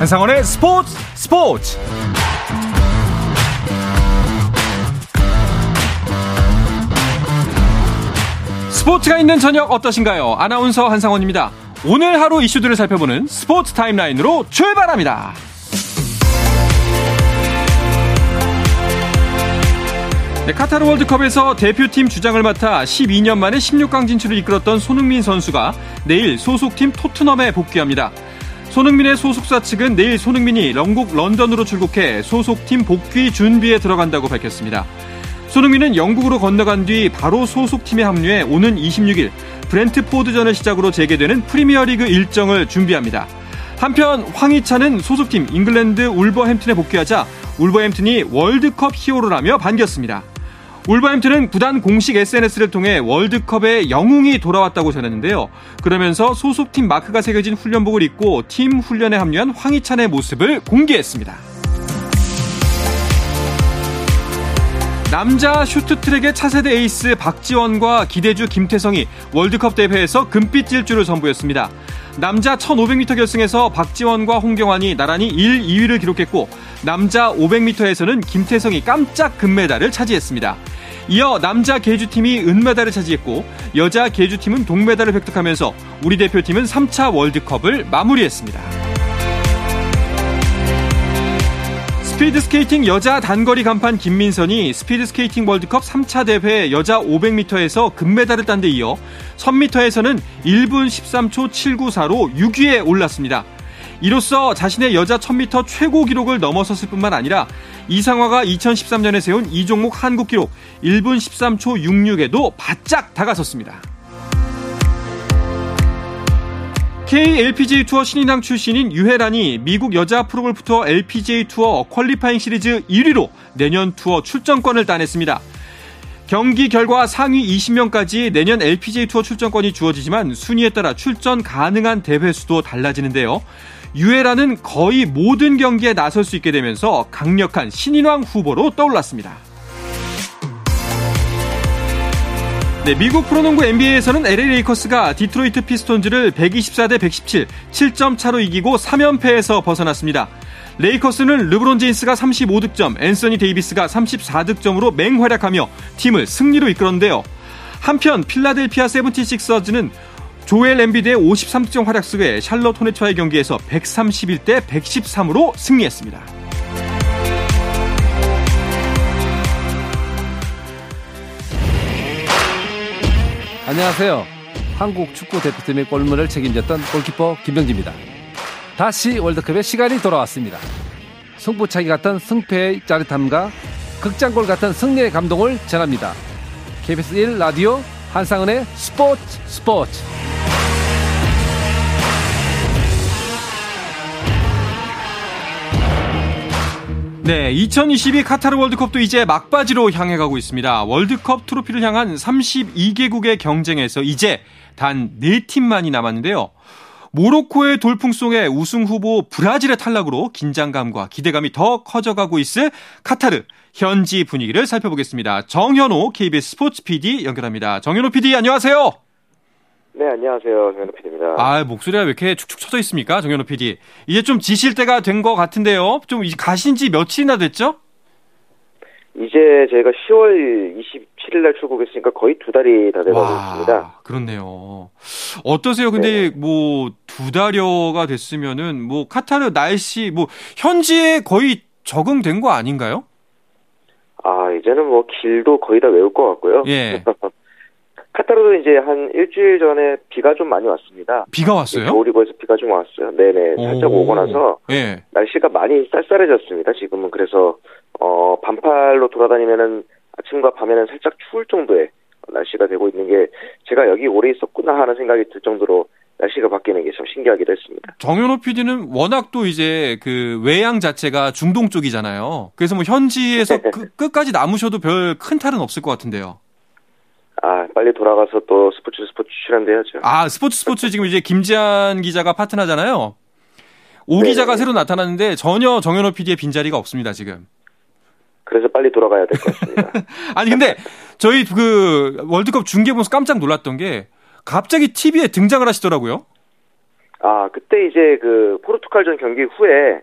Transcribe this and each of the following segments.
한상원의 스포츠 스포츠 스포츠가 있는 저녁 어떠신가요? 아나운서 한상원입니다. 오늘 하루 이슈들을 살펴보는 스포츠 타임라인으로 출발합니다. 네, 카타르 월드컵에서 대표팀 주장을 맡아 12년 만에 16강 진출을 이끌었던 손흥민 선수가 내일 소속팀 토트넘에 복귀합니다. 손흥민의 소속사 측은 내일 손흥민이 영국 런던으로 출국해 소속팀 복귀 준비에 들어간다고 밝혔습니다. 손흥민은 영국으로 건너간 뒤 바로 소속팀에 합류해 오는 26일 브렌트포드전을 시작으로 재개되는 프리미어리그 일정을 준비합니다. 한편 황희찬은 소속팀 잉글랜드 울버햄튼에 복귀하자 울버햄튼이 월드컵 히어로라며 반겼습니다. 울버햄튼은 구단 공식 SNS를 통해 월드컵에 영웅이 돌아왔다고 전했는데요. 그러면서 소속팀 마크가 새겨진 훈련복을 입고 팀 훈련에 합류한 황희찬의 모습을 공개했습니다. 남자 슈트트랙의 차세대 에이스 박지원과 기대주 김태성이 월드컵 대회에서 금빛 질주를 선보였습니다. 남자 1500m 결승에서 박지원과 홍경환이 나란히 1, 2위를 기록했고 남자 500m에서는 김태성이 깜짝 금메달을 차지했습니다. 이어 남자 계주팀이 은메달을 차지했고 여자 계주팀은 동메달을 획득하면서 우리 대표팀은 3차 월드컵을 마무리했습니다. 스피드 스케이팅 여자 단거리 간판 김민선이 스피드 스케이팅 월드컵 3차 대회 여자 500m에서 금메달을 딴 데 이어 1000m에서는 1분 13초 794로 6위에 올랐습니다. 이로써 자신의 여자 1000m 최고 기록을 넘어섰을 뿐만 아니라 이상화가 2013년에 세운 이 종목 한국 기록 1분 13초 66에도 바짝 다가섰습니다. KLPGA 투어 신인왕 출신인 유해란이 미국 여자 프로골프 투어 LPGA 투어 퀄리파잉 시리즈 1위로 내년 투어 출전권을 따냈습니다. 경기 결과 상위 20명까지 내년 LPGA 투어 출전권이 주어지지만 순위에 따라 출전 가능한 대회 수도 달라지는데요. 유해란은 거의 모든 경기에 나설 수 있게 되면서 강력한 신인왕 후보로 떠올랐습니다. 네, 미국 프로농구 NBA에서는 LA 레이커스가 디트로이트 피스톤즈를 124대 117, 7점 차로 이기고 3연패에서 벗어났습니다. 레이커스는 르브론 제임스가 35득점, 앤서니 데이비스가 34득점으로 맹활약하며 팀을 승리로 이끌었는데요. 한편 필라델피아 세븐티식서즈는 조엘 엠비드의 53득점 활약 속에 샬럿 호네츠와의 경기에서 131대 113으로 승리했습니다. 안녕하세요. 한국 축구 대표팀의 골문을 책임졌던 골키퍼 김병지입니다. 다시 월드컵의 시간이 돌아왔습니다. 승부차기 같은 승패의 짜릿함과 극장골 같은 승리의 감동을 전합니다. KBS 1 라디오 한상은의 스포츠 스포츠 네, 2022 카타르 월드컵도 이제 막바지로 향해 가고 있습니다. 월드컵 트로피를 향한 32개국의 경쟁에서 이제 단 4팀만이 남았는데요. 모로코의 돌풍 속에 우승 후보 브라질의 탈락으로 긴장감과 기대감이 더 커져가고 있을 카타르 현지 분위기를 살펴보겠습니다. 정현호 KBS 스포츠 PD 연결합니다. 정현호 PD 안녕하세요. 네, 안녕하세요. 정현호 PD입니다. 아, 목소리가 왜 이렇게 축축 처져 있습니까? 정현호 PD. 이제 좀 지실 때가 된 것 같은데요. 좀 가신 지 며칠이나 됐죠? 이제 저희가 10월 27일 날 출국했으니까 거의 두 달이 다 돼가고 있습니다. 그렇네요. 어떠세요? 근데 네. 뭐두 달여가 됐으면은 뭐 카타르 날씨 뭐 현지에 거의 적응된 거 아닌가요? 아, 이제는 뭐 길도 거의 다 외울 것 같고요. 예. 카타르도 이제 한 일주일 전에 비가 좀 많이 왔습니다. 비가 왔어요? 겨울이고 서 비가 좀 왔어요. 네네. 살짝 오. 고 나서 예. 날씨가 많이 쌀쌀해졌습니다. 지금은 그래서 어 반팔로 돌아다니면은 아침과 밤에는 살짝 추울 정도의 날씨가 되고 있는 게 제가 여기 오래 있었구나 하는 생각이 들 정도로 날씨가 바뀌는 게 참 신기하기도 했습니다. 정현호 PD는 워낙 또 이제 그 외양 자체가 중동 쪽이잖아요. 그래서 뭐 현지에서 그, 끝까지 남으셔도 별 큰 탈은 없을 것 같은데요. 아, 빨리 돌아가서 또 스포츠 스포츠 출연돼야죠. 아, 스포츠 스포츠 지금 이제 김지한 기자가 파트너잖아요. 오 네. 기자가 새로 나타났는데 전혀 정현호 PD의 빈자리가 없습니다, 지금. 그래서 빨리 돌아가야 될 것 같습니다. 아니, 근데 저희 그 월드컵 중계 보면서 깜짝 놀랐던 게 갑자기 TV에 등장을 하시더라고요. 아 그때 이제 그 포르투갈전 경기 후에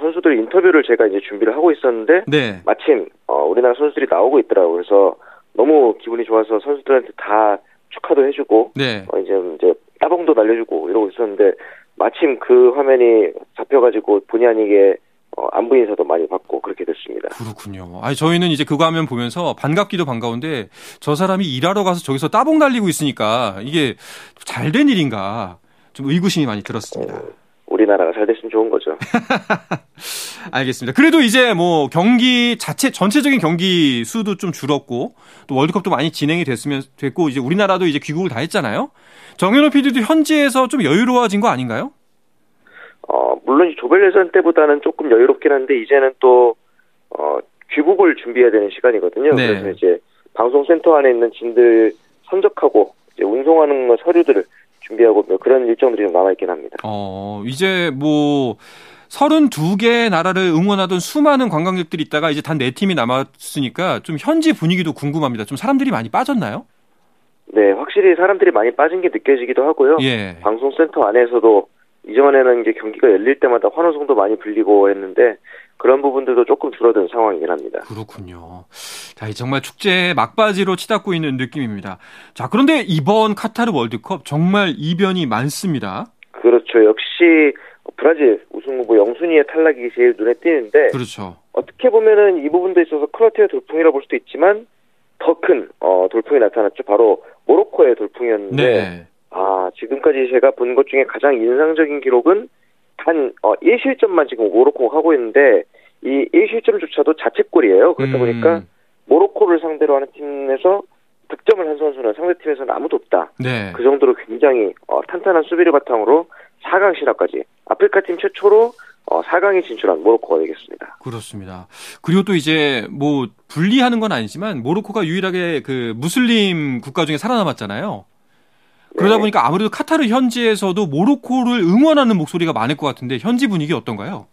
선수들 인터뷰를 제가 이제 준비를 하고 있었는데 네. 마침 어, 우리나라 선수들이 나오고 있더라고요. 그래서 너무 기분이 좋아서 선수들한테 다 축하도 해주고 네. 어, 이제 이제 따봉도 날려주고 이러고 있었는데 마침 그 화면이 잡혀가지고 본의 아니게 어, 안부 인사도 많이 받고 그렇게 됐습니다. 그렇군요. 아니 저희는 이제 그거 하면 보면서 반갑기도 반가운데 저 사람이 일하러 가서 저기서 따봉 날리고 있으니까 이게 잘 된 일인가 좀 의구심이 많이 들었습니다. 어, 우리나라가 잘 됐으면 좋은 거죠. 알겠습니다. 그래도 이제 뭐 경기 자체 전체적인 경기 수도 좀 줄었고 또 월드컵도 많이 진행이 됐으면 됐고 이제 우리나라도 이제 귀국을 다 했잖아요. 정현호 PD도 현지에서 좀 여유로워진 거 아닌가요? 어 물론 조별 예선 때보다는 조금 여유롭긴 한데 이제는 또 어, 귀국을 준비해야 되는 시간이거든요. 네. 그래서 이제 방송센터 안에 있는 진들 선적하고 이제 운송하는 서류들을 뭐 그런 일정들이 좀 남아있긴 합니다. 어, 이제 뭐 32개 나라를 응원하던 수많은 관광객들이 있다가 이제 단 4팀이 남았으니까 좀 현지 분위기도 궁금합니다. 좀 사람들이 많이 빠졌나요? 네, 확실히 사람들이 많이 빠진 게 느껴지기도 하고요. 예. 방송센터 안에서도 이전에는 이제 경기가 열릴 때마다 환호성도 많이 불리고 했는데 그런 부분들도 조금 줄어든 상황이긴 합니다. 그렇군요. 자, 정말 축제 막바지로 치닫고 있는 느낌입니다. 자, 그런데 이번 카타르 월드컵 정말 이변이 많습니다. 그렇죠. 역시 브라질 우승 후보 영순위의 탈락이 제일 눈에 띄는데 그렇죠. 어떻게 보면은 이 부분도 있어서 크로아티아 돌풍이라 볼 수도 있지만 더 큰 어, 돌풍이 나타났죠. 바로 모로코의 돌풍이었는데 네. 아 지금까지 제가 본 것 중에 가장 인상적인 기록은 단 어, 1실점만 지금 모로코가 하고 있는데 이 1실점조차도 자책골이에요. 그렇다 음. 보니까 모로코를 상대로 하는 팀에서 득점을 한 선수는 상대팀에서는 아무도 없다. 네. 그 정도로 굉장히 어, 탄탄한 수비를 바탕으로 4강 신화까지 아프리카 팀 최초로 어, 4강에 진출한 모로코가 되겠습니다. 그렇습니다. 그리고 또 이제 뭐 분리하는 건 아니지만 모로코가 유일하게 그 무슬림 국가 중에 살아남았잖아요. 그러다 네. 보니까 아무래도 카타르 현지에서도 모로코를 응원하는 목소리가 많을 것 같은데 현지 분위기 어떤가요?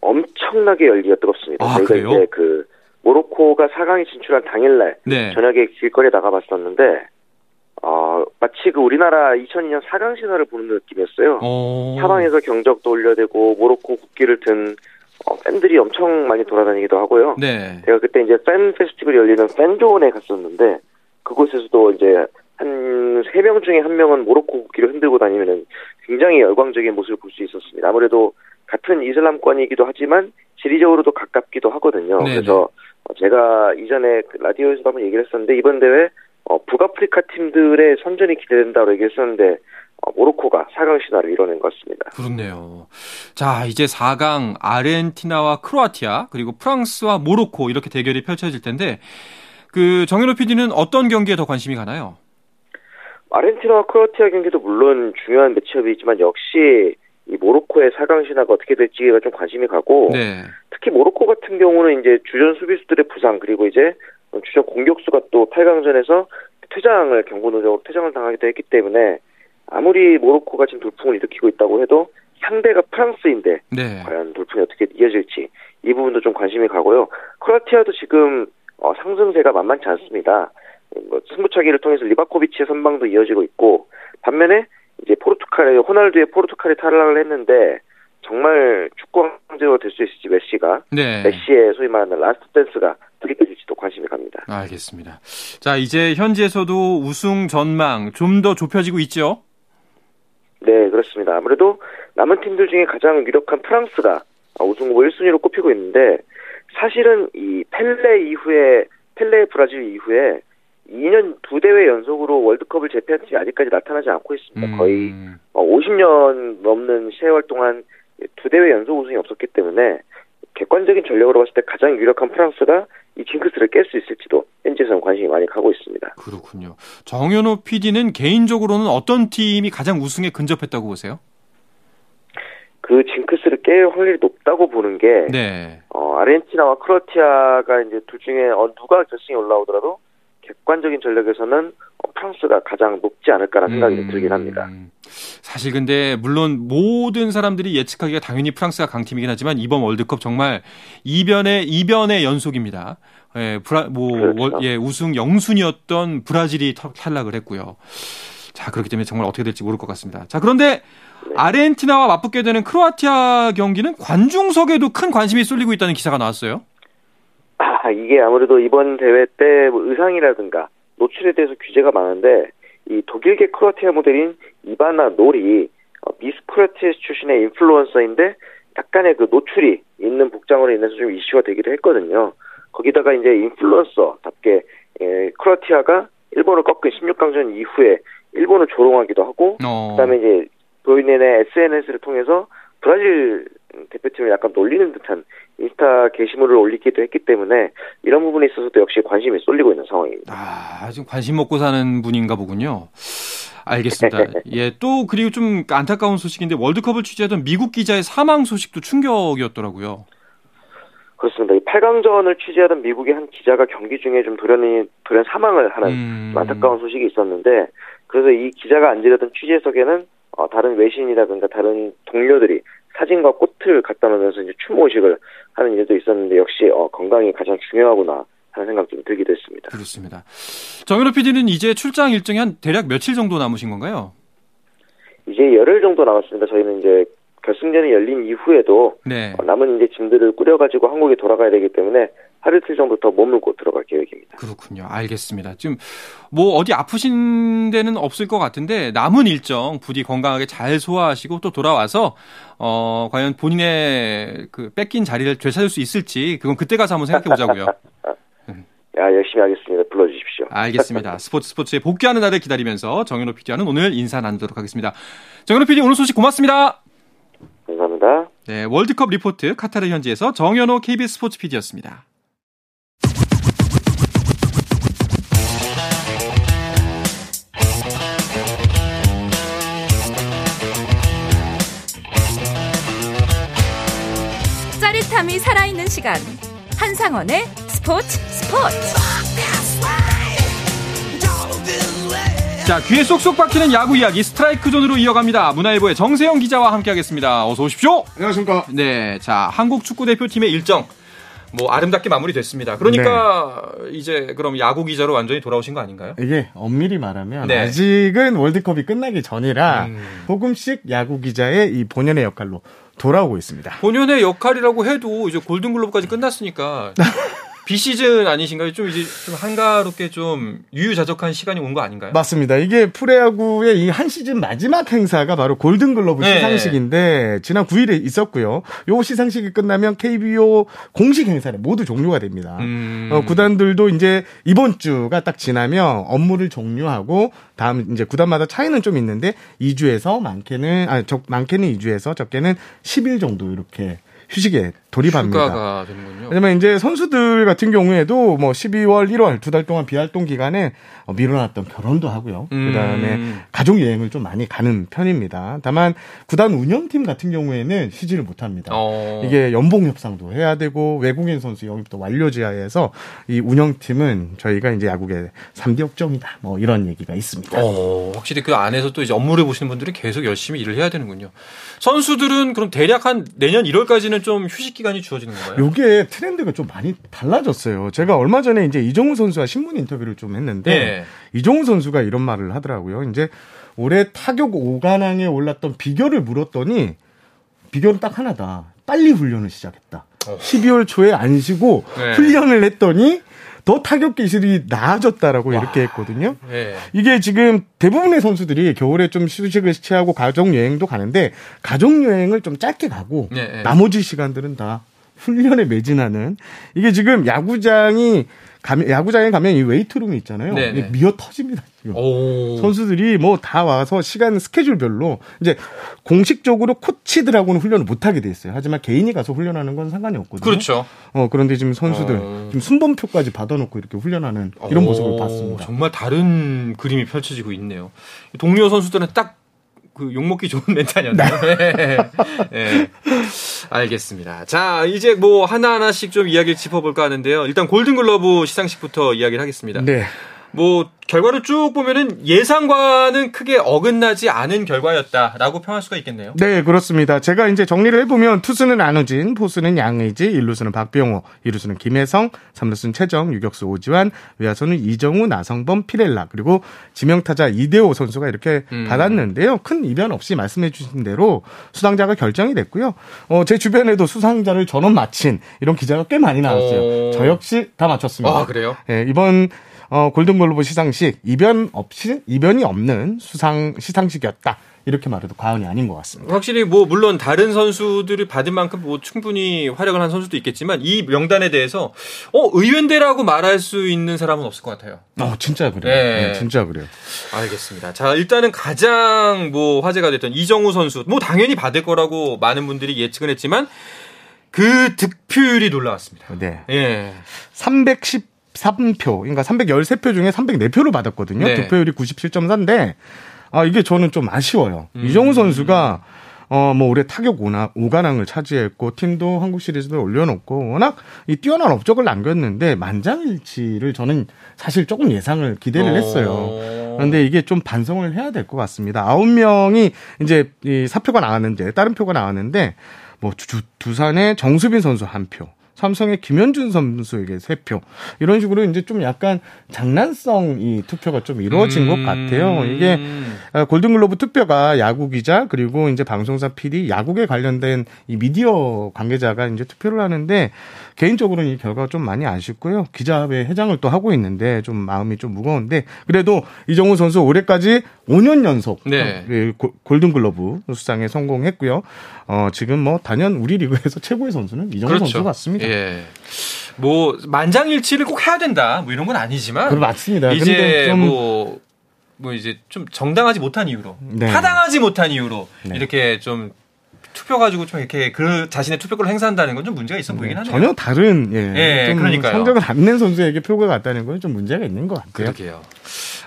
엄청나게 열기가 뜨겁습니다. 아, 저희가 그래요? 이제 그 모로코가 4강에 진출한 당일날 네. 저녁에 길거리에 나가봤었는데 어, 마치 그 우리나라 2002년 4강 신화를 보는 느낌이었어요. 오. 사방에서 경적도 올려대고 모로코 국기를 든 어, 팬들이 엄청 많이 돌아다니기도 하고요. 네. 제가 그때 이제 팬 페스티벌이 열리는 팬존에 갔었는데 그곳에서도 이제 한 세 명 중에 한 명은 모로코 국기를 흔들고 다니면은 굉장히 열광적인 모습을 볼 수 있었습니다. 아무래도 같은 이슬람권이기도 하지만 지리적으로도 가깝기도 하거든요. 네네. 그래서 제가 이전에 그 라디오에서도 한번 얘기를 했었는데 이번 대회 어, 북아프리카 팀들의 선전이 기대된다고 얘기했었는데 어, 모로코가 4강 신화를 이뤄낸 것 같습니다. 그렇네요. 자, 이제 4강 아르헨티나와 크로아티아 그리고 프랑스와 모로코 이렇게 대결이 펼쳐질 텐데 그 정현호 PD는 어떤 경기에 더 관심이 가나요? 아르헨티나와 크로아티아 경기도 물론 중요한 매치업이지만 역시 이 모로코의 4강 신화가 어떻게 될지가 좀 관심이 가고 네. 특히 모로코 같은 경우는 이제 주전 수비수들의 부상 그리고 이제 주전 공격수가 또 8강전에서 퇴장을 경고 누적으로 퇴장을 당하기도 했기 때문에 아무리 모로코가 지금 돌풍을 일으키고 있다고 해도 상대가 프랑스인데 네. 과연 돌풍이 어떻게 이어질지 이 부분도 좀 관심이 가고요. 크로아티아도 지금 어, 상승세가 만만치 않습니다. 뭐 승부차기를 통해서 리바코비치의 선방도 이어지고 있고 반면에 이제 포르투갈의 호날두의 포르투갈이 탈락을 했는데 정말 축구 황제가 될수 있을지 메시가 네. 메시의 소위 말하는 last dance가 될지도 관심이 갑니다. 알겠습니다. 자 이제 현지에서도 우승 전망 좀 더 좁혀지고 있죠? 네 그렇습니다. 아무래도 남은 팀들 중에 가장 유력한 프랑스가 우승 후보 1순위로 꼽히고 있는데 사실은 이 펠레 이후에 펠레 브라질 이후에 2년 두 대회 연속으로 월드컵을 제패한 지 아직까지 나타나지 않고 있습니다. 음. 거의 50년 어, 넘는 세월 동안 두 대회 연속 우승이 없었기 때문에 객관적인 전력으로 봤을 때 가장 유력한 프랑스가 이 징크스를 깰 수 있을지도 현지에서는 관심이 많이 가고 있습니다. 그렇군요. 정현호 PD는 개인적으로는 어떤 팀이 가장 우승에 근접했다고 보세요? 그 징크스를 깰 확률이 높다고 보는 게 네. 어, 아르헨티나와 크로아티아가 이제 둘 중에 어, 누가 결승에 올라오더라도 객관적인 전력에서는 프랑스가 가장 높지 않을까라는 생각이 음, 들긴 합니다. 사실 근데 물론 모든 사람들이 예측하기가 당연히 프랑스가 강팀이긴 하지만 이번 월드컵 정말 이변의 이변의 연속입니다. 예, 브라, 뭐, 그렇죠. 월, 예, 우승 영순이었던 브라질이 탈락을 했고요. 자, 그렇기 때문에 정말 어떻게 될지 모를 것 같습니다. 자, 그런데 네. 아르헨티나와 맞붙게 되는 크로아티아 경기는 관중석에도 큰 관심이 쏠리고 있다는 기사가 나왔어요. 아, 이게 아무래도 이번 대회 때 뭐 의상이라든가 노출에 대해서 규제가 많은데 이 독일계 크로아티아 모델인 이바나 놀이 어, 미스 크로아티아 출신의 인플루언서인데 약간의 그 노출이 있는 복장으로 인해서 좀 이슈가 되기도 했거든요. 거기다가 이제 인플루언서답게 예, 크로아티아가 일본을 꺾은 16강전 이후에 일본을 조롱하기도 하고 어. 그다음에 이제 본인의 SNS를 통해서 브라질 대표팀을 약간 놀리는 듯한 인스타 게시물을 올리기도 했기 때문에 이런 부분에 있어서도 역시 관심이 쏠리고 있는 상황입니다. 아, 지금 관심 먹고 사는 분인가 보군요. 알겠습니다. 예, 또 그리고 좀 안타까운 소식인데 월드컵을 취재하던 미국 기자의 사망 소식도 충격이었더라고요. 그렇습니다. 이 8강전을 취재하던 미국의 한 기자가 경기 중에 좀 돌연히 돌연 사망을 하는 음... 안타까운 소식이 있었는데 그래서 이 기자가 앉으려던 취재석에는 어, 다른 외신이라든가 다른 동료들이 사진과 꽃을 갖다 놓으면서 이제 추모식을 하는 일도 있었는데 역시 어, 건강이 가장 중요하구나 하는 생각 좀 들기도 했습니다. 그렇습니다. 정현호 PD는 이제 출장 일정이 한 대략 며칠 정도 남으신 건가요? 이제 열흘 정도 남았습니다. 저희는 이제 결승전이 열린 이후에도 네. 어, 남은 이제 짐들을 꾸려가지고 한국에 돌아가야 되기 때문에 하루 이틀 정도 더 머물고 들어갈 계획입니다. 그렇군요. 알겠습니다. 지금 뭐 어디 아프신 데는 없을 것 같은데 남은 일정 부디 건강하게 잘 소화하시고 또 돌아와서 어 과연 본인의 그 뺏긴 자리를 되찾을 수 있을지 그건 그때 가서 한번 생각해 보자고요. 야, 열심히 하겠습니다. 불러주십시오. 알겠습니다. 스포츠 스포츠에 복귀하는 날을 기다리면서 정현호 PD와는 오늘 인사 나누도록 하겠습니다. 정현호 PD 오늘 소식 고맙습니다. 감사합니다. 네, 월드컵 리포트 카타르 현지에서 정현호 KBS 스포츠 PD였습니다. 짜릿함이 살아있는 시간 한상원의 스포츠 스포츠 자 귀에 쏙쏙 박히는 야구 이야기 스트라이크 존으로 이어갑니다 문화일보의 정세영 기자와 함께하겠습니다 어서 오십시오 안녕하십니까 네 자 한국 축구 대표팀의 일정 뭐 아름답게 마무리됐습니다. 그러니까 네. 이제 그럼 야구 기자로 완전히 돌아오신 거 아닌가요? 이게 엄밀히 말하면 네. 아직은 월드컵이 끝나기 전이라 음. 조금씩 야구 기자의 이 본연의 역할로 돌아오고 있습니다. 본연의 역할이라고 해도 이제 골든글러브까지 끝났으니까 비시즌 아니신가요? 좀 이제 좀 한가롭게 좀 유유자적한 시간이 온 거 아닌가요? 맞습니다. 이게 프레야구의 이 한 시즌 마지막 행사가 바로 골든글러브 네. 시상식인데 지난 9일에 있었고요. 요 시상식이 끝나면 KBO 공식 행사는 모두 종료가 됩니다. 음. 어, 구단들도 이제 이번 주가 딱 지나면 업무를 종료하고 다음 이제 구단마다 차이는 좀 있는데 2주에서 많게는 아, 적 많게는 2주에서 적게는 10일 정도 이렇게 휴식에 돌입합니다. 왜냐면 이제 선수들 같은 경우에도 뭐 12월, 1월 두 달 동안 비활동 기간에 어, 미뤄놨던 결혼도 하고요. 음. 그다음에 가족 여행을 좀 많이 가는 편입니다. 다만 구단 운영팀 같은 경우에는 쉬지를 못합니다. 어. 이게 연봉 협상도 해야 되고 외국인 선수 영입도 완료 지하에서 이 운영팀은 저희가 이제 야구의 3대 업종이다. 뭐 이런 얘기가 있습니다. 어, 확실히 그 안에서 또 이제 업무를 보시는 분들이 계속 열심히 일을 해야 되는군요. 선수들은 그럼 대략 한 내년 1월까지는 좀 휴식 기간이 주어지는 건가요? 요게 트렌드가 좀 많이 달라졌어요. 제가 얼마 전에 이제 이종우 선수와 신문 인터뷰를 좀 했는데 네. 이종우 선수가 이런 말을 하더라고요. 이제 올해 타격 5관왕에 올랐던 비결을 물었더니 비결은 딱 하나다. 빨리 훈련을 시작했다. 어. 12월 초에 안 쉬고 네. 훈련을 했더니 더 타격 기술이 나아졌다라고 와. 이렇게 했거든요. 네. 이게 지금 대부분의 선수들이 겨울에 좀 휴식을 취하고 가족 여행도 가는데 가족 여행을 좀 짧게 가고 네. 나머지 시간들은 다 훈련에 매진하는 이게 지금 야구장이 가면, 야구장에 가면 이 weight room이 있잖아요. 이게 미어 터집니다. 지금. 오. 선수들이 뭐 다 와서 시간 스케줄별로 이제 공식적으로 코치들하고는 훈련을 못 하게 돼 있어요. 하지만 개인이 가서 훈련하는 건 상관이 없거든요. 그렇죠. 어 그런데 지금 선수들 어. 지금 순번표까지 받아놓고 이렇게 훈련하는 이런 오. 모습을 봤습니다. 정말 다른 그림이 펼쳐지고 있네요. 동료 선수들은 딱 그 욕먹기 좋은 멘트 아니었나요? 네. 네. 알겠습니다. 자, 이제 뭐 하나하나씩 좀 이야기를 짚어볼까 하는데요. 일단 골든글러브 시상식부터 이야기를 하겠습니다. 네. 뭐 결과를 쭉 보면은 예상과는 크게 어긋나지 않은 결과였다라고 평할 수가 있겠네요. 네, 그렇습니다. 제가 이제 정리를 해보면 투수는 안우진, 포수는 양의지, 일루수는 박병호, 이루수는 김혜성, 삼루수는 최정, 유격수 오지환, 외야수는 이정우, 나성범, 피렐라 그리고 지명타자 이대호 선수가 이렇게 음. 받았는데요. 큰 이변 없이 말씀해주신 대로 수상자가 결정이 됐고요. 어, 제 주변에도 수상자를 전원 마친 이런 기자가 꽤 많이 나왔어요. 오. 저 역시 다 맞췄습니다. 아, 그래요? 네, 이번 어, 골든글로브 시상식 이변 없이 이변이 없는 수상 시상식이었다. 이렇게 말해도 과언이 아닌 것 같습니다. 확실히 뭐 물론 다른 선수들이 받은 만큼 뭐 충분히 활약을 한 선수도 있겠지만 이 명단에 대해서 어 의외인데라고 말할 수 있는 사람은 없을 것 같아요. 어 진짜 그래요. 네. 네, 진짜 그래요. 알겠습니다. 자 일단은 가장 뭐 화제가 됐던 이정우 선수 뭐 당연히 받을 거라고 많은 분들이 예측은 했지만 그 득표율이 놀라웠습니다. 네. 예. 310 3표, 그러니까 313표 중에 304표를 받았거든요. 네. 득표율이 97.4인데, 아, 이게 저는 좀 아쉬워요. 음. 이정우 선수가, 어, 뭐, 올해 타격 오나, 오가랑을 차지했고, 팀도 한국 시리즈도 올려놓고, 워낙 이 뛰어난 업적을 남겼는데, 만장일치를 저는 사실 조금 예상을 기대를 어. 했어요. 그런데 이게 좀 반성을 해야 될 것 같습니다. 아홉 명이 이제 이 사표가 나왔는데, 다른 표가 나왔는데, 뭐, 두, 두산의 정수빈 선수 한 표, 삼성의 김현준 선수에게 3표. 이런 식으로 이제 좀 약간 장난성 이 투표가 좀 이루어진 음. 것 같아요. 이게 아, 골든글로브 투표가 야구 기자 그리고 이제 방송사 PD 야구에 관련된 이 미디어 관계자가 이제 투표를 하는데 개인적으로는 이 결과가 좀 많이 아쉽고요. 기자회 회장을 또 하고 있는데 좀 마음이 좀 무거운데 그래도 이정우 선수 올해까지 5년 연속 네. 그 골든글러브 수상에 성공했고요. 어, 지금 뭐 단연 우리 리그에서 최고의 선수는 이정우 그렇죠. 선수 같습니다. 예. 뭐 만장일치를 꼭 해야 된다 뭐 이런 건 아니지만 그럼 맞습니다. 이제 좀... 뭐, 뭐 이제 좀 정당하지 못한 이유로 네. 타당하지 못한 이유로 네. 이렇게 좀 투표 가지고 좀 이렇게 그 자신의 투표권을 행사한다는 건 좀 문제가 있어 보이긴 하네요. 전혀 다른 예, 예 그러니까 성적을 안 낸 선수에게 표가 갔다는 건 좀 문제가 있는 것 같아요. 그러게요.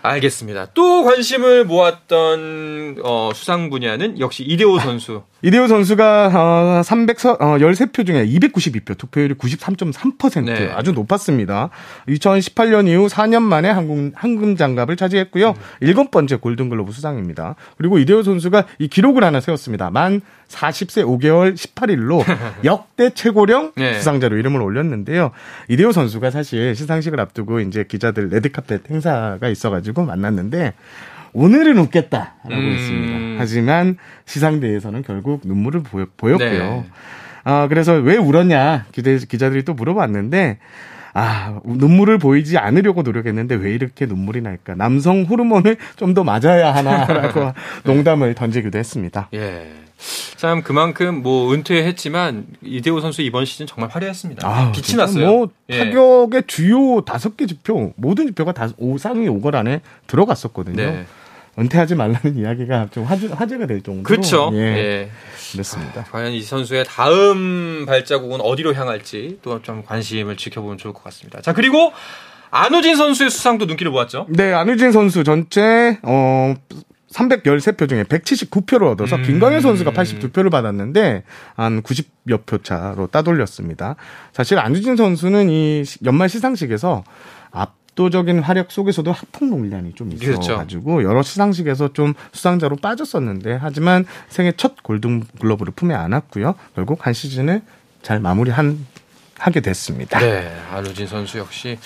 알겠습니다. 또 관심을 모았던 어, 수상 분야는 역시 이대호 선수. 이대호 선수가 어, 300 어, 13표 중에 292표, 투표율이 93.3% 네. 아주 높았습니다. 2018년 이후 4년 만에 한국 한금 장갑을 차지했고요. 음. 일곱 번째 골든글로브 수상입니다. 그리고 이대호 선수가 이 기록을 하나 세웠습니다. 만 40세 5개월 18일로 역대 최고령 네. 수상자로 이름을 올렸는데요. 이대호 선수가 사실 시상식을 앞두고 이제 기자들 레드카펫 행사가 있어가지고 만났는데 오늘은 웃겠다라고 음... 했습니다. 하지만 시상대에서는 결국 눈물을 보였, 고요 네. 아, 그래서 왜 울었냐 기자, 기자들이 또 물어봤는데 아, 눈물을 보이지 않으려고 노력했는데 왜 이렇게 눈물이 날까? 남성 호르몬을 좀 더 맞아야 하나라고 농담을 던지기도 했습니다. 예. 참 그만큼 뭐 은퇴했지만 이대호 선수 이번 시즌 정말 화려했습니다. 아, 빛이 났어요. 뭐 예. 타격의 주요 다섯 개 지표 모든 지표가 다 상위 5걸 안에 들어갔었거든요. 네. 은퇴하지 말라는 이야기가 좀 화제, 화제 가 될 정도로 그렇죠. 예. 예. 그렇습니다. 아, 과연 이 선수의 다음 발자국은 어디로 향할지 또 좀 관심을 지켜보면 좋을 것 같습니다. 자 그리고 안우진 선수의 수상도 눈길을 모았죠. 네, 안우진 선수 전체 어 313표 중에 179표를 얻어서 음. 김광현 선수가 82표를 받았는데 한 90여 표 차로 따돌렸습니다. 사실 안우진 선수는 이 연말 시상식에서 앞 압도적인 활약 속에서도 학폭 논란이 좀 있어가지고 그렇죠. 여러 시상식에서 좀 수상자로 빠졌었는데 하지만 생애 첫 골든 글러브를 품에 안았고요. 결국 한 시즌을 잘 마무리한 하게 됐습니다. 네, 안우진 선수 역시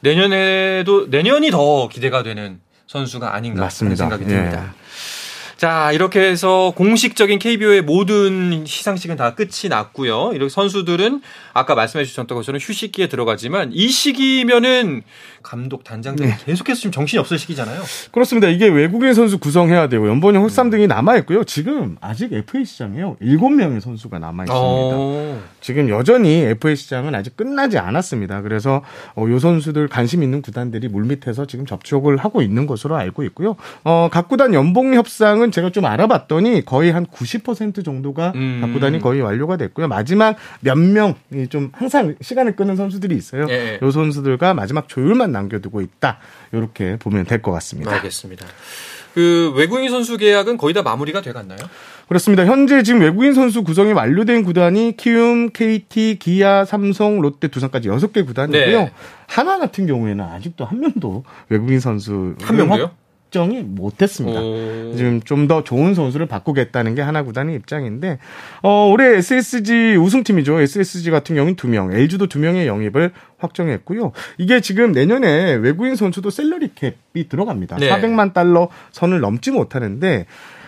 내년에도 내년이 더 기대가 되는 선수가 아닌가 맞습니다. 생각이 듭니다. 예. 자, 이렇게 해서 공식적인 KBO의 모든 시상식은 다 끝이 났고요. 이렇게 선수들은 아까 말씀해 주셨던 것처럼 휴식기에 들어가지만 이 시기면은 감독 단장들 네. 계속해서 지금 정신이 없을 시기잖아요. 그렇습니다. 이게 외국인 선수 구성해야 되고 연번형 홀삼 음. 등이 남아 있고요. 지금 아직 FA 시장에요. 7명의 선수가 남아 있습니다. 어. 지금 여전히 FA 시장은 아직 끝나지 않았습니다. 그래서 어, 요 선수들 관심 있는 구단들이 물밑에서 지금 접촉을 하고 있는 것으로 알고 있고요. 어, 각 구단 연봉 협상은 건 제가 좀 알아봤더니 거의 한 90% 정도가 음. 구단이 거의 완료가 됐고요. 마지막 몇 명이 좀 항상 시간을 끄는 선수들이 있어요. 예. 요 선수들과 마지막 조율만 남겨두고 있다. 이렇게 보면 될 것 같습니다. 알겠습니다. 그 외국인 선수 계약은 거의 다 마무리가 돼 갔나요? 그렇습니다. 현재 지금 외국인 선수 구성이 완료된 구단이 키움, KT, 기아, 삼성, 롯데, 두산까지 6개 구단이고요. 네. 하나 같은 경우에는 아직도 한 명도 외국인 선수 한 명도요? 확정이 못했습니다. 지금 좀 더 좋은 선수를 바꾸겠다는 게 하나 구단의 입장인데 어, 올해 SSG 우승팀이죠. SSG 같은 경우는 두 명, LG도 두 명의 영입을 확정했고요. 이게 지금 내년에 외국인 선수도 셀러리 캡이 들어갑니다. 네. 400만 달러 선을 넘지 못하는데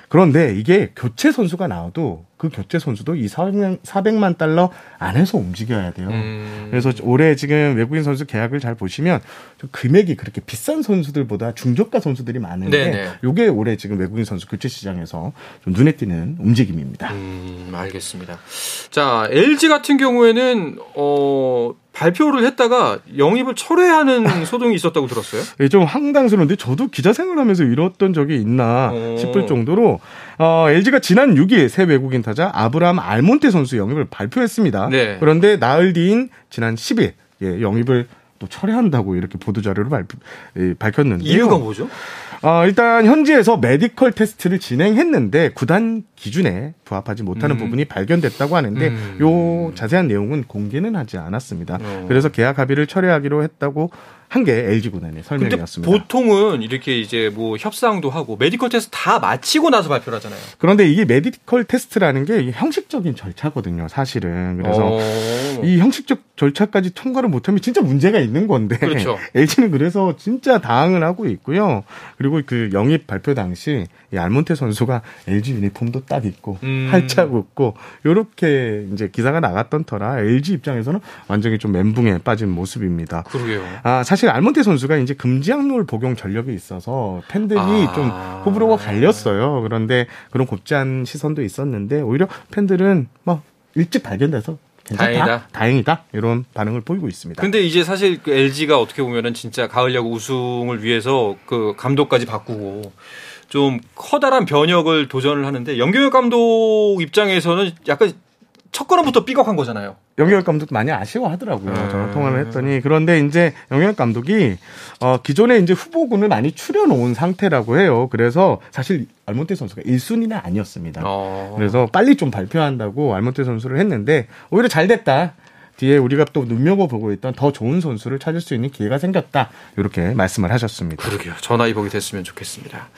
그런데 이게 교체 선수가 나와도 그 교체 선수도 이 400만, 400 만 달러 안에서 움직여야 돼요. 음. 그래서 올해 지금 외국인 선수 계약을 잘 보시면 좀 금액이 그렇게 비싼 선수들보다 중저가 선수들이 많은데 네네. 요게 올해 지금 외국인 선수 교체 시장에서 좀 눈에 띄는 움직임입니다. 음, 알겠습니다. 자, LG 같은 경우에는 어 발표를 했다가 영입을 철회하는 소동이 있었다고 들었어요. 예, 좀 황당스러운데 저도 기자 생활하면서 이뤘던 적이 있나 오. 싶을 정도로 어, LG가 지난 6일 새 외국인 타자 아브라함 알몬테 선수 영입을 발표했습니다. 네. 그런데 나흘 뒤인 지난 10일 예, 영입을 또 철회한다고 이렇게 보도 자료를 발표, 예, 밝혔는데 이유가 뭐죠? 어, 일단 현지에서 메디컬 테스트를 진행했는데 구단 기준에 부합하지 못하는 음. 부분이 발견됐다고 하는데 음. 요 자세한 내용은 공개는 하지 않았습니다. 어. 그래서 계약 합의를 철회하기로 했다고 한 게 LG 구단의 설명이었습니다. 보통은 이렇게 이제 뭐 협상도 하고 medical test 다 마치고 나서 발표를 하잖아요. 그런데 이게 medical test라는 게 형식적인 절차거든요, 사실은. 그래서 오. 어. 이 형식적 절차까지 통과를 못하면 진짜 문제가 있는 건데 그렇죠. LG는 그래서 진짜 당황을 하고 있고요. 그리고 그 영입 발표 당시 이 알몬테 선수가 LG 유니폼도 딱 입고 음. 활짝 웃고 요렇게 이제 기사가 나갔던 터라 LG 입장에서는 완전히 좀 멘붕에 빠진 모습입니다. 그러게요. 아 사실 알몬테 선수가 이제 금지약룰 복용 전력이 있어서 팬들이 아. 좀 호불호가 갈렸어요. 그런데 그런 곱지한 시선도 있었는데 오히려 팬들은 뭐 일찍 발견돼서 괜찮다. 다행이다. 다행이다. 이런 반응을 보이고 있습니다. 근데 이제 사실 그 LG가 어떻게 보면은 진짜 가을 야구 우승을 위해서 그 감독까지 바꾸고 좀 커다란 변혁을 도전을 하는데 연경혁 감독 입장에서는 약간 첫 걸음부터 삐걱한 거잖아요. 영경혁 감독도 많이 아쉬워하더라고요. 음. 저랑 통화를 했더니 그런데 이제 영경혁 감독이 어 기존에 이제 후보군을 많이 추려놓은 상태라고 해요. 그래서 사실 알몬테 선수가 1순위는 아니었습니다. 어. 그래서 빨리 좀 발표한다고 알몬테 선수를 했는데 오히려 잘 됐다. 뒤에 우리가 또 눈여겨보고 있던 더 좋은 선수를 찾을 수 있는 기회가 생겼다. 이렇게 말씀을 하셨습니다. 그러게요. 전화위복이 됐으면 좋겠습니다.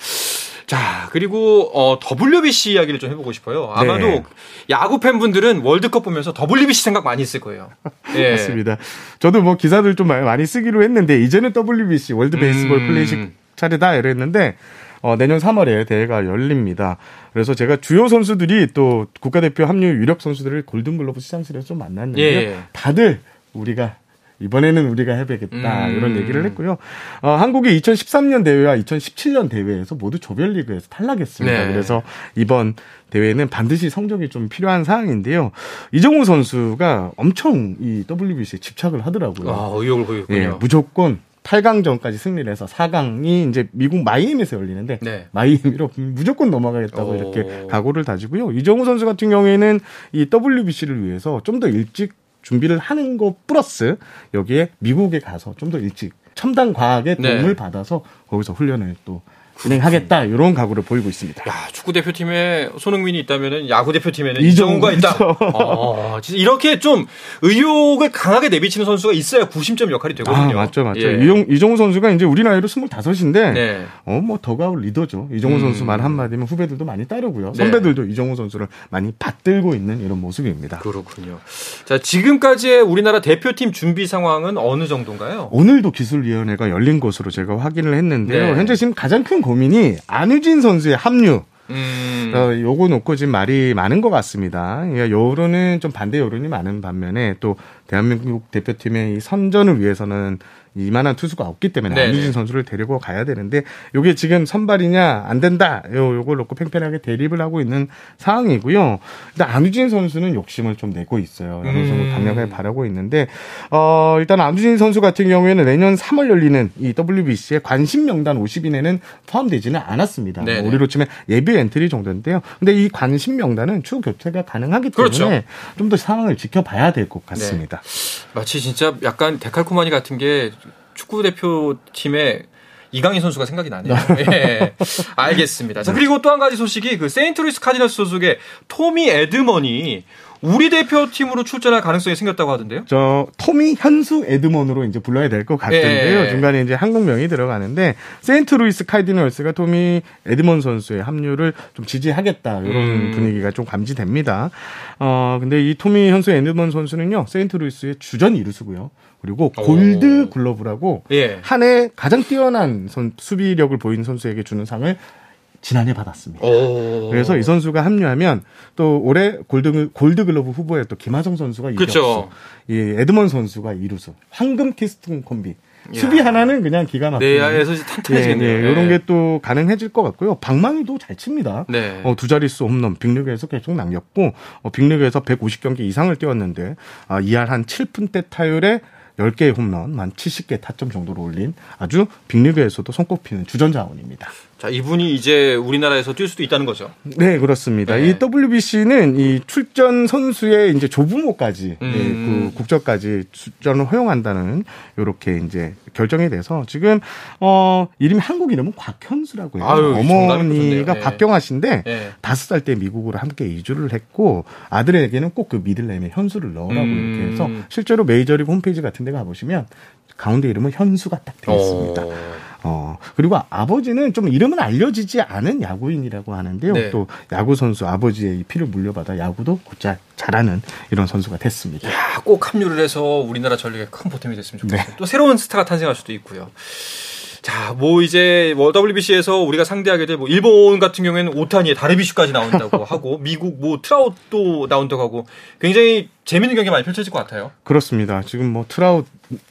자, 그리고 어 WBC 이야기를 좀 해보고 싶어요. 아마도 네. 야구 팬분들은 월드컵 보면서 WBC 생각 많이 했을 거예요. 예. 맞습니다. 저도 뭐 기사들 좀 많이 쓰기로 했는데 이제는 WBC 월드 베이스볼 음... 플레이식 차례다 이랬는데 어, 내년 3월에 대회가 열립니다. 그래서 제가 주요 선수들이 또 국가대표 합류 유력 선수들을 골든글러브 시상식에서 좀 만났는데 예. 다들 우리가 이번에는 우리가 해야겠다 음. 이런 얘기를 했고요. 어, 한국이 2013년 대회와 2017년 대회에서 모두 조별리그에서 탈락했습니다. 네. 그래서 이번 대회는 반드시 성적이 좀 필요한 사항인데요. 이정우 선수가 엄청 이 WBC에 집착을 하더라고요. 아, 의욕을 보이군요. 예, 무조건 8강전까지 승리를 해서 4강이 이제 미국 마이애미에서 열리는데 네. 마이애미로 무조건 넘어가겠다고 오. 이렇게 각오를 다지고요. 이정우 선수 같은 경우에는 이 WBC를 위해서 좀 더 일찍 준비를 하는 것 플러스 여기에 미국에 가서 좀 더 일찍 첨단 과학의 네. 도움을 네. 받아서 거기서 훈련을 또 진행하겠다 이런 각오를 보이고 있습니다. 야, 축구 대표팀에 손흥민이 있다면은 야구 대표팀에는 이정우가 있다. 어, 진짜 이렇게 좀 의욕을 강하게 내비치는 선수가 있어야 구심점 역할이 되거든요. 아, 맞죠, 맞죠. 예. 이정, 이정우 선수가 이제 우리 나이로 25인데 네. 어, 뭐 더가울 리더죠. 이정우 음. 선수 말 한마디면 후배들도 많이 따르고요. 네. 선배들도 네. 이정우 선수를 많이 받들고 있는 이런 모습입니다. 그렇군요. 자, 지금까지의 우리나라 대표팀 준비 상황은 어느 정도인가요? 오늘도 기술위원회가 열린 것으로 제가 확인을 했는데요. 네. 현재 지금 가장 큰 고민이 안우진 선수의 합류. 음. 어, 요거 놓고 지금 말이 많은 것 같습니다. 그러니까 여론은 좀 반대 여론이 많은 반면에 또 대한민국 대표팀의 이 선전을 위해서는 이만한 투수가 없기 때문에 네네. 안유진 선수를 데리고 가야 되는데 요게 지금 선발이냐 안 된다 요 요걸 놓고 팽팽하게 대립을 하고 있는 상황이고요. 근데 안유진 선수는 욕심을 좀 내고 있어요. 양성을 음. 강력하게 바라고 있는데 어 일단 안우진 선수 같은 경우에는 내년 3월 열리는 이 WBC의 관심 명단 50인에는 포함되지는 않았습니다. 뭐 우리로 치면 예비 엔트리 정도인데요. 근데 이 관심 명단은 추후 교체가 가능하기 때문에 그렇죠. 좀더 상황을 지켜봐야 될 것 같습니다. 네. 마치 진짜 약간 데칼코마니 같은 게 축구 대표 팀의 이강인 선수가 생각이 나네요. 예. 알겠습니다. 자, 그리고 또 한 가지 소식이 그 세인트루이스 카디널스 소속의 토미 에드먼이 우리 대표팀으로 출전할 가능성이 생겼다고 하던데요? 저 토미 현수 에드먼으로 이제 불러야 될 것 같은데요. 예. 중간에 이제 한국명이 들어가는데 세인트루이스 카디널스가 토미 에드먼 선수의 합류를 좀 지지하겠다 이런 음. 분위기가 좀 감지됩니다. 어 근데 이 토미 현수 에드먼 선수는요 세인트루이스의 주전 이루수고요. 그리고 골드 글러브라고 예. 한해 가장 뛰어난 선, 수비력을 보이는 선수에게 주는 상을 지난해 받았습니다. 오. 그래서 이 선수가 합류하면 또 올해 골드 골드 글러브 후보에 또 김하성 선수가 이겼어. 이 에드먼 선수가 이루수. 황금 키스톤 콤비. 야. 수비 하나는 그냥 기가 막히게. 내야에서 탄탄해지겠네요. 예, 예, 이런 게 또 가능해질 것 같고요. 방망이도 잘 칩니다. 네. 어, 두 자릿수 홈런 빅리그에서 계속 남겼고 어, 빅리그에서 150경기 이상을 뛰었는데 아, 이할 한 7분대 타율에 10개의 홈런, 만 70개 타점 정도로 올린 아주 빅리그에서도 손꼽히는 주전 자원입니다. 자, 이분이 이제 우리나라에서 뛸 수도 있다는 거죠. 네, 그렇습니다. 네. 이 WBC는 이 출전 선수의 이제 조부모까지 음. 네, 그 국적까지 출전을 허용한다는 요렇게 이제 결정이 돼서 지금 어 이름이 한국 이름은 곽현수라고 해요. 아유, 어머니가 네. 박경아 씨인데 네. 다섯 살때 미국으로 함께 이주를 했고 아들에게는 꼭 그 미들네임에 현수를 넣으라고 음. 이렇게 해서 실제로 메이저리그 홈페이지 같은 데 가보시면 가운데 이름은 현수가 딱 되어 있습니다. 오. 어, 그리고 아버지는 좀 이름은 알려지지 않은 야구인이라고 하는데요. 네. 또 야구 선수 아버지의 피를 물려받아 야구도 곧잘 잘하는 이런 선수가 됐습니다. 야, 꼭 합류를 해서 우리나라 전력에 큰 보탬이 됐으면 좋겠어요. 네. 또 새로운 스타가 탄생할 수도 있고요. 자, 뭐 이제 뭐 WBC에서 우리가 상대하게 될 뭐 일본 같은 경우에는 오타니에 다르비슈까지 나온다고 하고 미국 뭐 트라우도 나온다고 하고 굉장히 재밌는 경기 많이 펼쳐질 것 같아요. 그렇습니다. 지금 뭐 트라우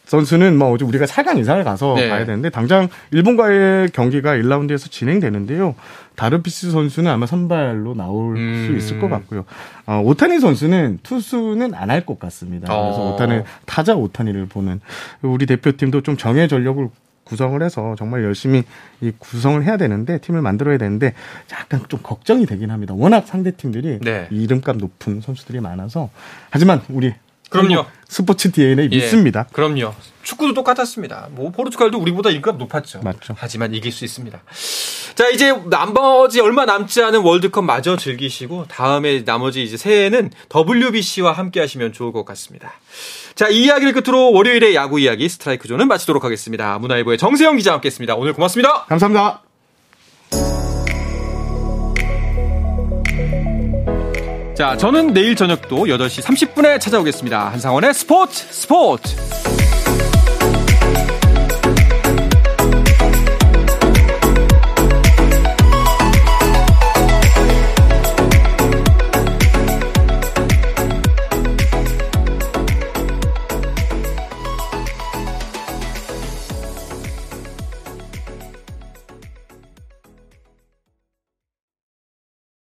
선수는 뭐 어제 우리가 4강 이상을 가서 네. 봐야 되는데 당장 일본과의 경기가 1라운드에서 진행되는데요. 다르비스 선수는 아마 선발로 나올 음. 수 있을 것 같고요. 어, 오타니 선수는 투수는 안 할 것 같습니다. 그래서 어. 오타니 타자 오타니를 보는 우리 대표팀도 좀 정예 전력을 구성을 해서 정말 열심히 이 구성을 해야 되는데 팀을 만들어야 되는데 약간 좀 걱정이 되긴 합니다. 워낙 상대 팀들이 네. 이름값 높은 선수들이 많아서 하지만 우리 그럼요. 스포츠 DNA 예, 믿습니다. 그럼요. 축구도 똑같았습니다. 뭐 포르투갈도 우리보다 이름값 높았죠. 맞죠. 하지만 이길 수 있습니다. 자, 이제 나머지 얼마 남지 않은 월드컵 마저 즐기시고 다음에 나머지 이제 새해에는 WBC와 함께 하시면 좋을 것 같습니다. 자, 이 이야기를 끝으로 월요일의 야구 이야기 스트라이크 존은 마치도록 하겠습니다. 문화일보의 정세영 기자와 함께 했습니다. 오늘 고맙습니다. 감사합니다. 자, 저는 내일 저녁도 8시 30분에 찾아오겠습니다. 한상원의 스포츠 스포츠!